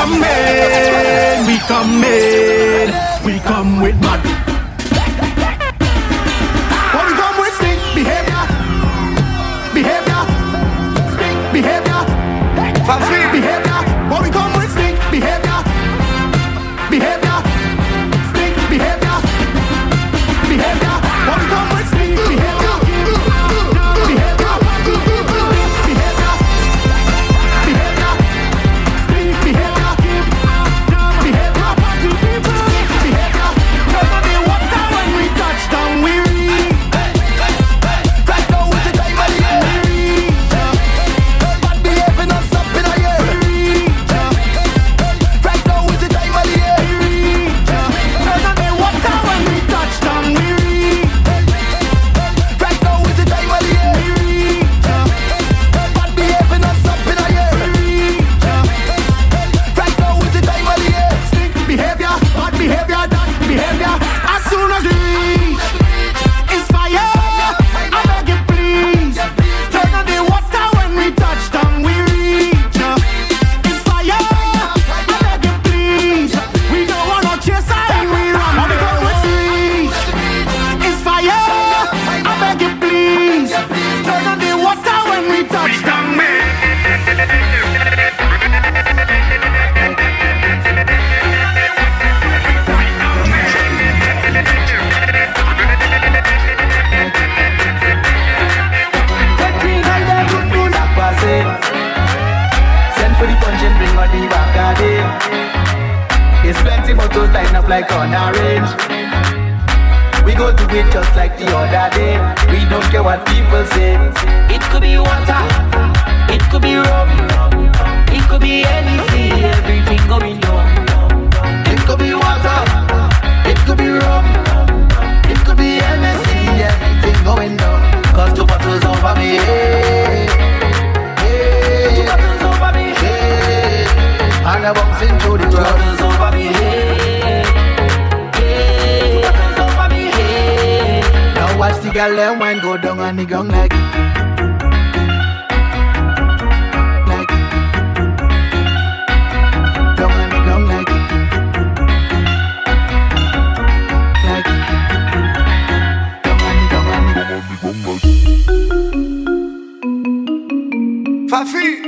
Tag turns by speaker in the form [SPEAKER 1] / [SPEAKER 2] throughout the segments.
[SPEAKER 1] come in, we come in, we come with
[SPEAKER 2] mud. like an orange. We go do it just like the other day. We don't care what people say. It could be water, it could be rum, it could be anything, everything going on. It could be water, it could be rum, it could be anything, everything going down. Cause two bottles over me. yeah, yeah. two bottles over me. yeah. and I'm bouncing through the drums. the girl them wine go down on the ground like.
[SPEAKER 1] Fafi!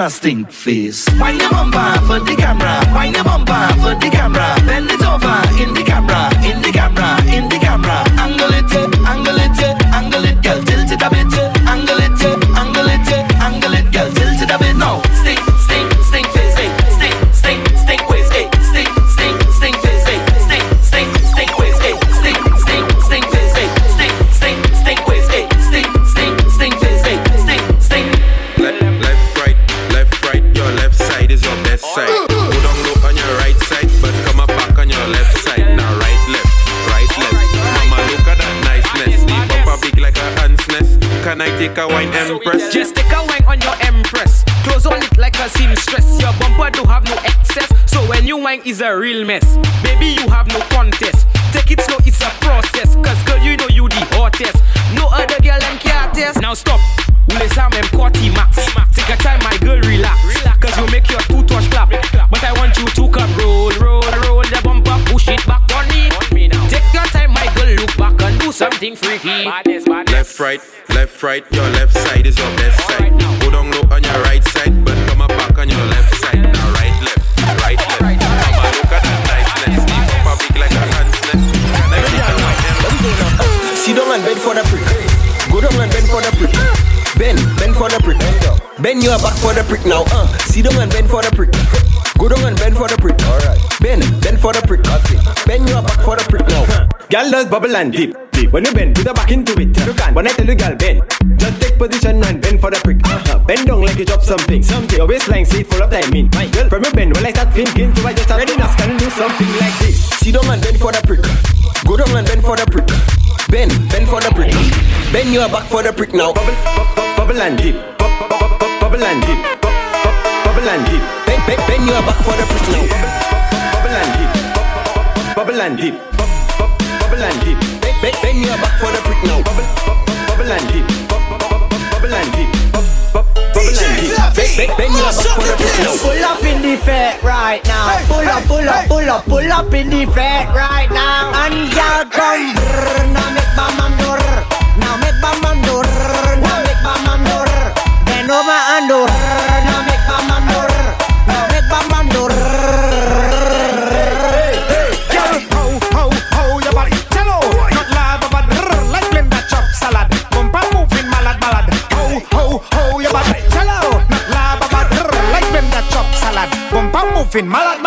[SPEAKER 1] Put a stink face. Wine your bumper for the camera. Wine your bumper for the camera. Bend it over in the camera. In the
[SPEAKER 3] nest. Can I take a wine empress?
[SPEAKER 4] Just take a wine on your empress. Close on it like a seamstress. Your bumper do have no excess. So when you wine is a real mess. Baby, you have no contest. Take it slow, it's a process. Cause girl, you know you the hottest. No other girl them can't test. Now stop. Will Ule Sam M Corty Max. Take a time, my girl, relax. Cause you make your two touch clap. But I want you to come roll, roll, roll the bumper, push it back on me. Something freaky.
[SPEAKER 3] Left, right, left, right. Your left side is your best side. Go down low on your right side, but come up back on your left side. Now right, left, right, left. Mama, look at that niceness. The bumper big like a ant's nest. Can I take a wine empress?
[SPEAKER 5] Sit down and bend for the prick. Go down and bend for the prick. Bend, bend for the prick. Bend your back for the prick now. Uh, sit down and bend for the prick. Go down and bend for the prick. Alright. Bend, bend for the prick. Bend your back for the prick now.
[SPEAKER 6] Girl does bubble and dip. When you bend, put the back into it. You can. When I tell you, girl, bend. Just take position and bend for the prick. Uh-huh. Bend down like you drop something. Something. Your waistline seat full of timing. My girl, from your bend, when I start thinking, so I just already ask can do something like this.
[SPEAKER 5] Sit down and bend for the prick. Go down and bend for the prick. Bend, bend for the prick. Bend your back for the prick now.
[SPEAKER 6] Bubble, bu- bu- bubble and dip. Bu- bu- bu- bu- Bubble and dip. Bu- bu- Bubble and dip.
[SPEAKER 5] Bend, bend, bend your back for the prick now.
[SPEAKER 6] Bubble and dip. Bu- bu- Bubble and dip. Bu- bu- Bubble and dip.
[SPEAKER 5] Bend, bend, bend your back for the prick now.
[SPEAKER 6] Bubble, bu- bu- bubble and dip. Bu- bu- bu- bu- Bubble and dip. Bu- bu- Bubble and dip.
[SPEAKER 5] Bend, bend, bend your back for the prick now.
[SPEAKER 7] Pull up in the fair right now. Pull up, pull up, pull up, pull up in the fair right now. And y'all come. Now make bam bam do. Now make bam bam do. Now make bam bam do. Bend over and do.
[SPEAKER 8] Bumper moving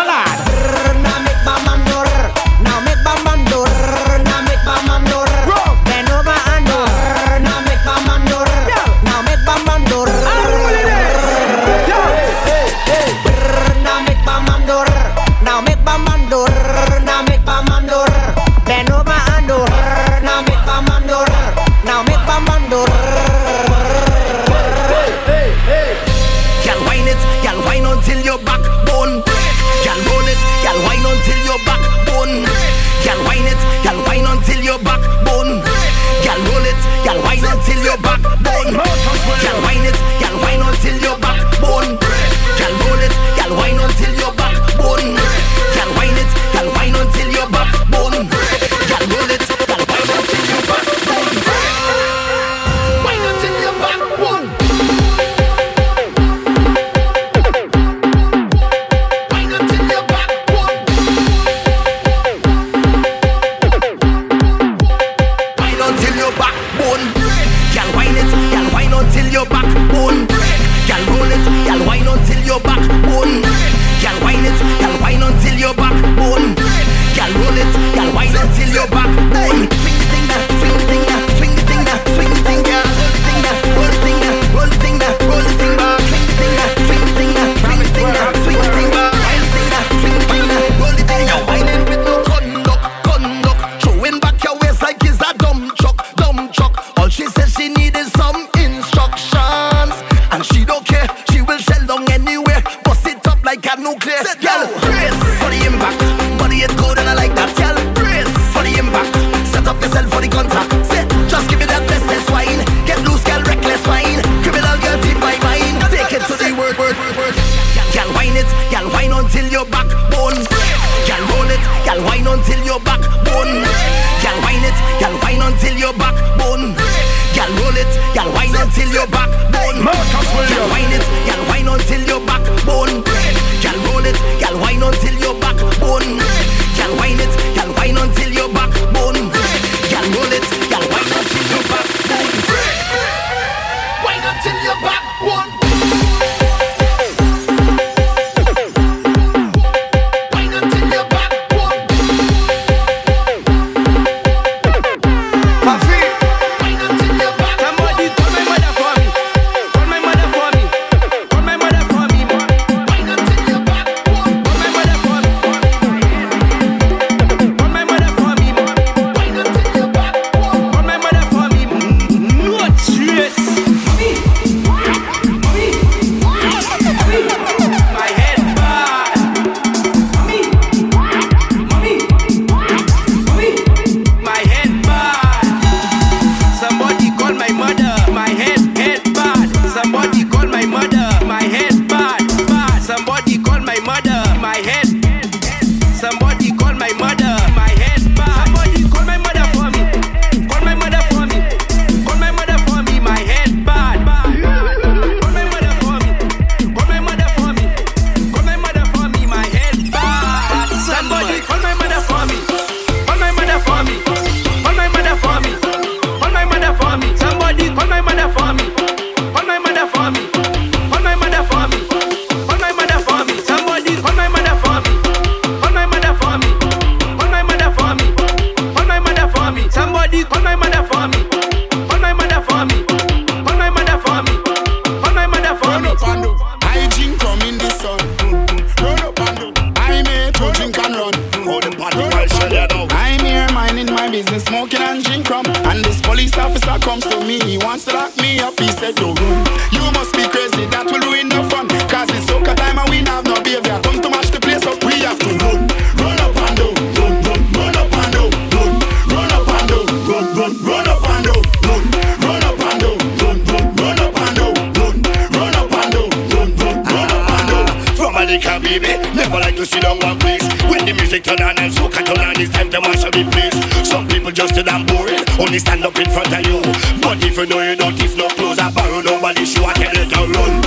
[SPEAKER 9] music turn on and soca turn on this time to mash up place? Some people just too damn boring Only stand up in front of you. But if you know you don't, if no clothes I borrow Nobody show, I can it to run.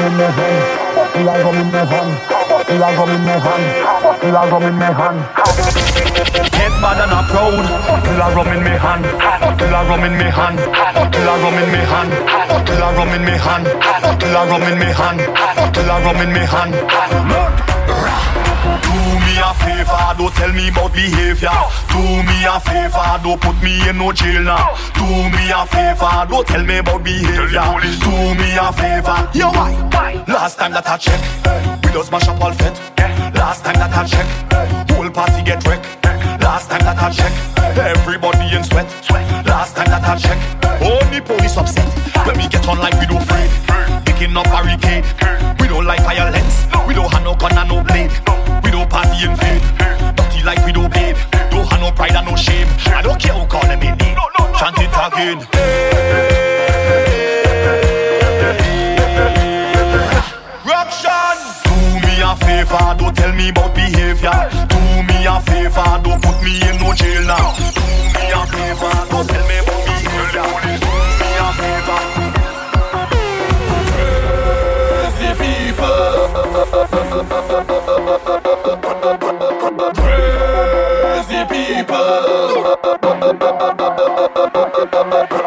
[SPEAKER 10] come in my hand. Love come in my hand. Love come in my hand. Love come in my hand.
[SPEAKER 11] Head bad and up proud. I rum in me hand. till I rum in me hand. till I rum in me hand. till I rum in me hand. till I rum in me hand. till I rum in me hand don't tell me about behavior. Do me a favor, don't put me in no jail now. Do me a favor, don't tell me about behavior. Do me a favor, yo why? Last time that I check, we just mash up all fit. Last time that I check, whole party get wrecked. Last time that I check, everybody in sweat. Last time that I check, only police upset. When we get on like we don't afraid, picking up barricade. Shame. I don't care who call them in name. Chant it again. Ruction! Do me a favor, don't tell me about behavior. Do me a favor, don't put me in no jail now. Do me a favor, don't tell me about behavior.
[SPEAKER 10] Bye-bye.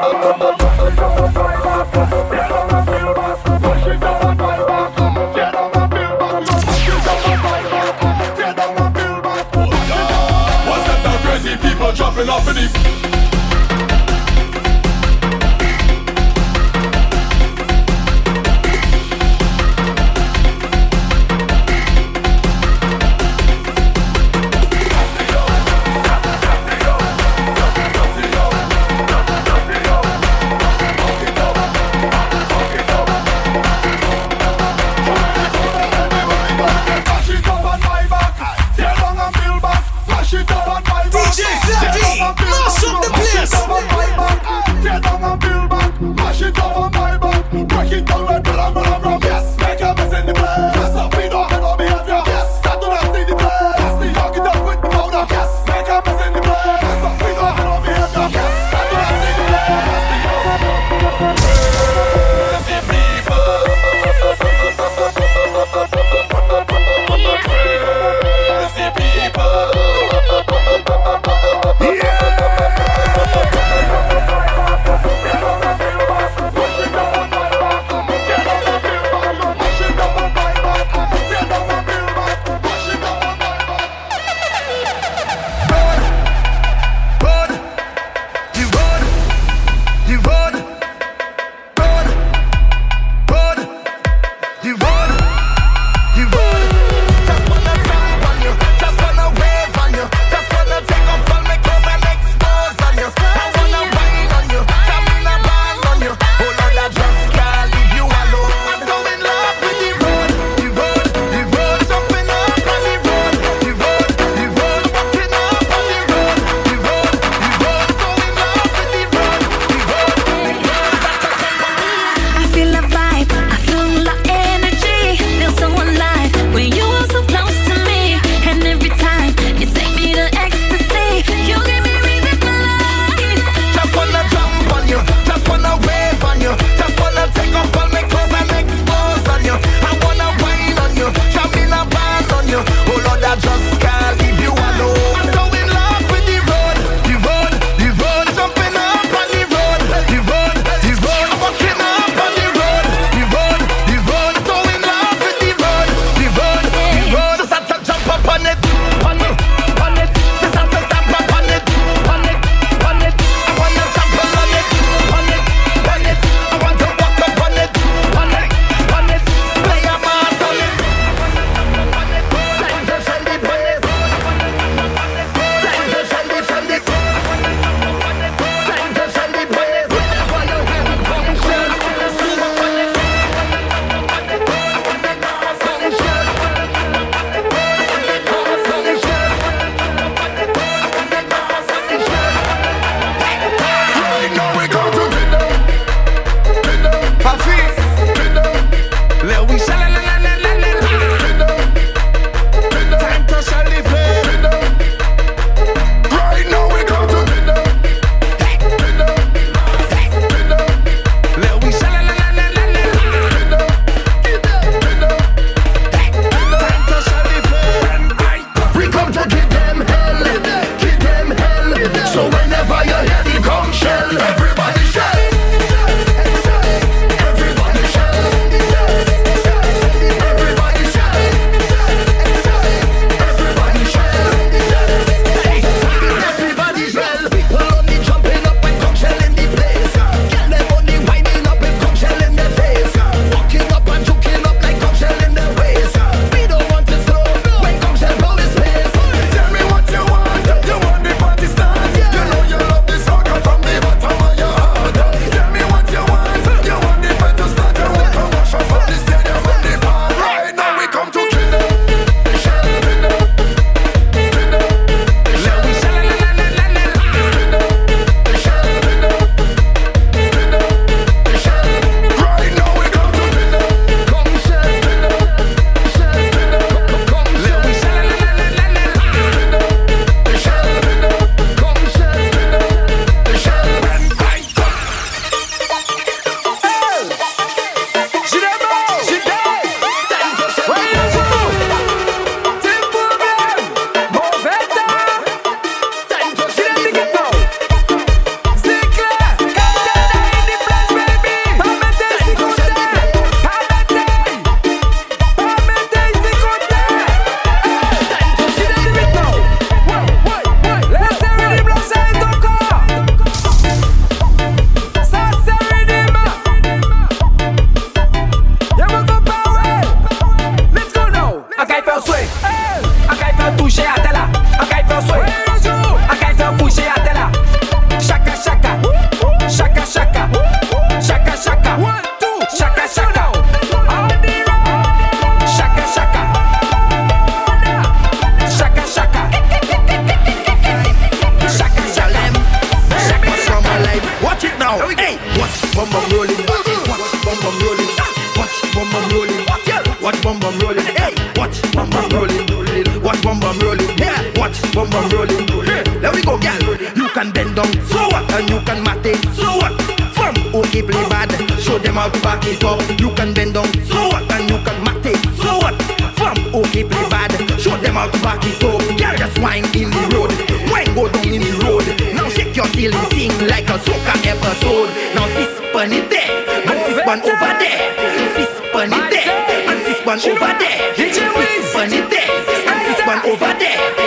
[SPEAKER 10] Can bend down, so what? And you can mate, so what? From okay play bad, show them how to back it up. You can bend down, so what? And you can mate, so what? From okay play bad, show them how to back it up. Girl, just whine in the road, whine go down in the road. Now shake your tail and sing like a soca episode. Now sis pon it there, and sis pon over there. Sis pon it there, and sis pon over there. Sis pon it there, and sis pon over there.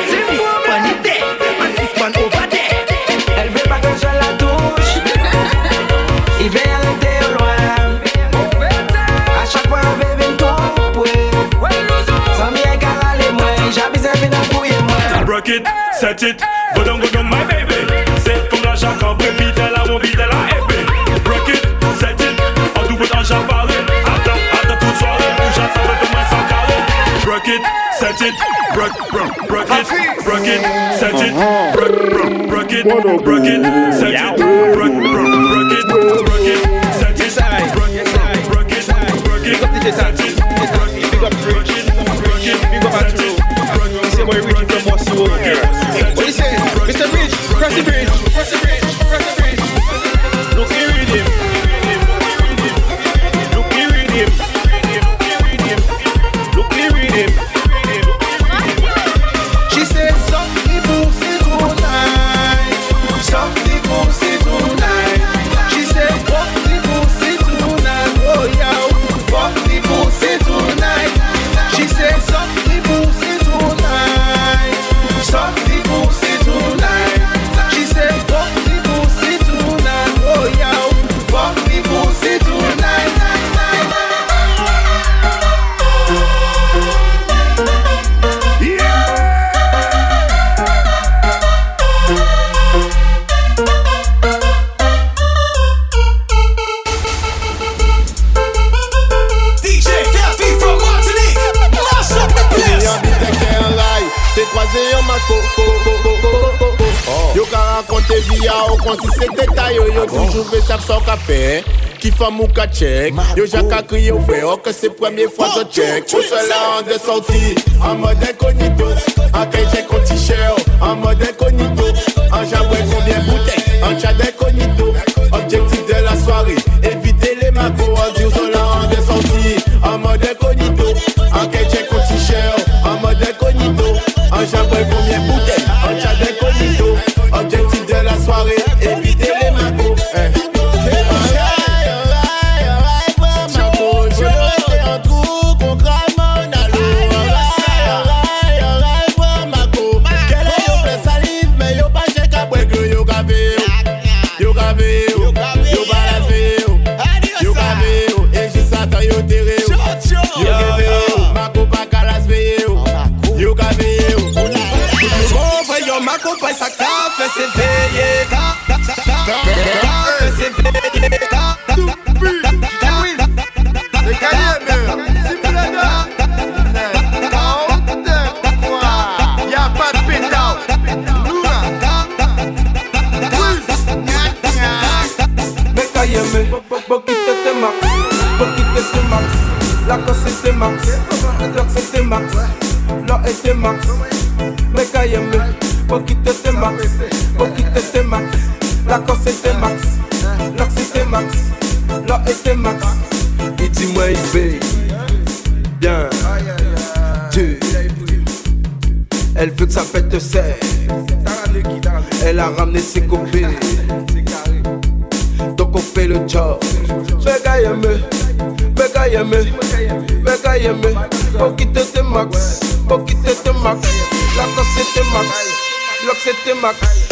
[SPEAKER 12] Moi.
[SPEAKER 13] Broke it, set it, go down, go down, my baby. C'est comme la chaque en baby, de la mon de la épée. Broke it, set it, en double en chaparré. Attends, attends toute soirée, où j'attends de moins sans carré. Broke it, set it, broke, broke, broke it, broke it, set it, broke, broke, broke it, broke it, set it, broke, broke, broke it, broke it, set it, broke it, broke it, broke it, set it, broke it, big up Rich, broke it, big up Atro.
[SPEAKER 14] Say boy Ricky from Mossy over the bridge,
[SPEAKER 15] femme ou qu'à check. Yo, Jacques a crié au frère que première fois que check. En mode incognito.
[SPEAKER 14] Max. Max, lox te max,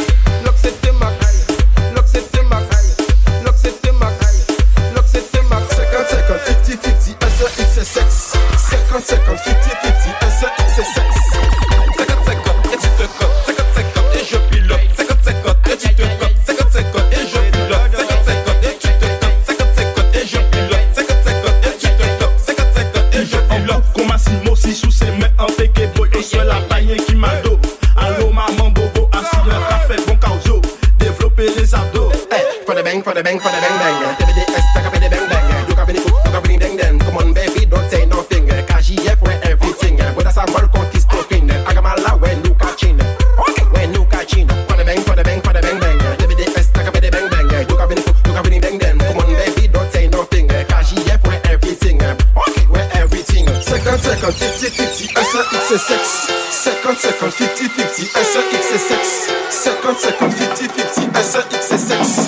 [SPEAKER 16] c'est comme 50-50, SAX et sexe.